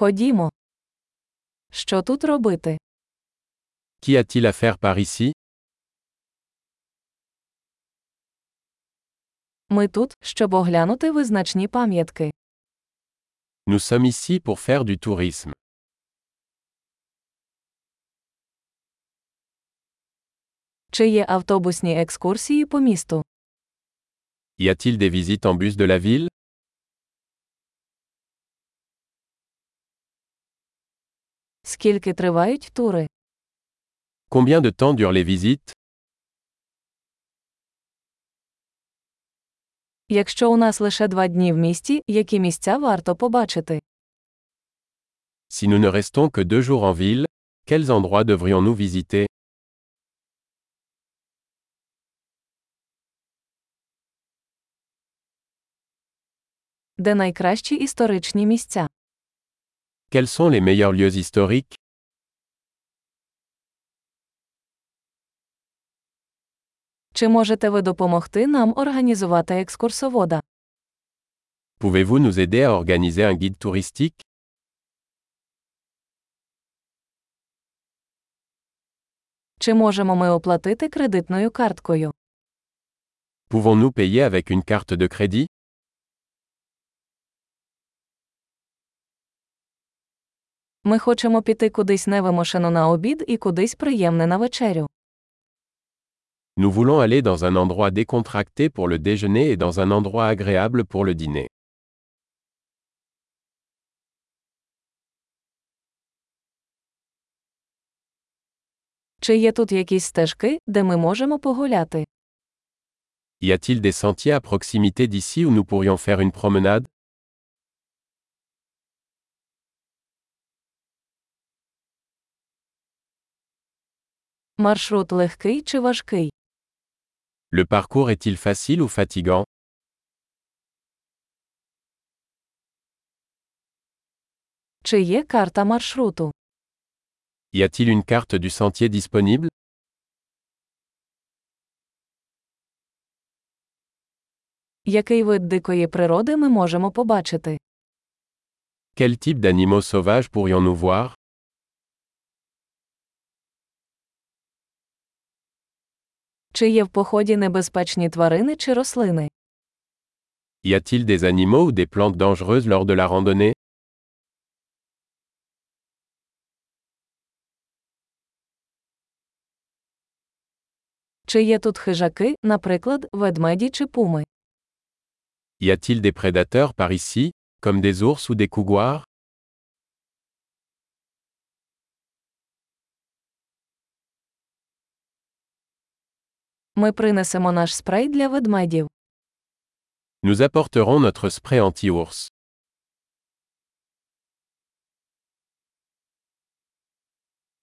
Ходімо. Що тут робити? Qu'y a-t-il à faire par ici Ми тут, щоб оглянути визначні пам'ятки. Nous sommes ici pour faire du tourisme. Чи є автобусні екскурсії по місту? Y a-t-il des visites en bus de la ville Скільки тривають тури? Combien de temps durent les visites Якщо у нас лише два дні в місті, які місця варто побачити? Si nous ne restons que deux jours en ville, quels endroits devrions-nous visiter Де найкращі історичні місця? Quels sont les meilleurs lieux historiques Чи можете ви допомогти нам організувати екскурсовода? Pouvez-vous nous aider à organiser un guide touristique Чи можемо ми оплатити кредитною карткою? Pouvons-nous payer avec une carte de crédit Ми хочемо піти кудись невимушено на обід і кудись приємне на вечерю. Nous voulons aller dans un endroit décontracté pour le déjeuner et dans un endroit agréable pour le dîner. Чи є тут якісь стежки, де ми можемо погуляти? Y a-t-il des sentiers à proximité d'ici où nous pourrions faire une promenade Маршрут легкий чи важкий? Le parcours est-il facile ou fatigant Чи є карта маршруту? Y a-t-il une carte du sentier disponible Який вид дикої природи ми можемо побачити? Quel type d'animaux sauvages pourrions-nous voir Чи є в поході небезпечні тварини чи рослини? Y a-t-il des animaux ou des plantes dangereuses lors de la randonnée Чи є тут хижаки, наприклад, ведмеді чи пуми? Y a-t-il des prédateurs par ici, comme des ours ou des couguars Ми принесемо наш спрей для ведмедів. Nous apporterons notre spray anti-ours.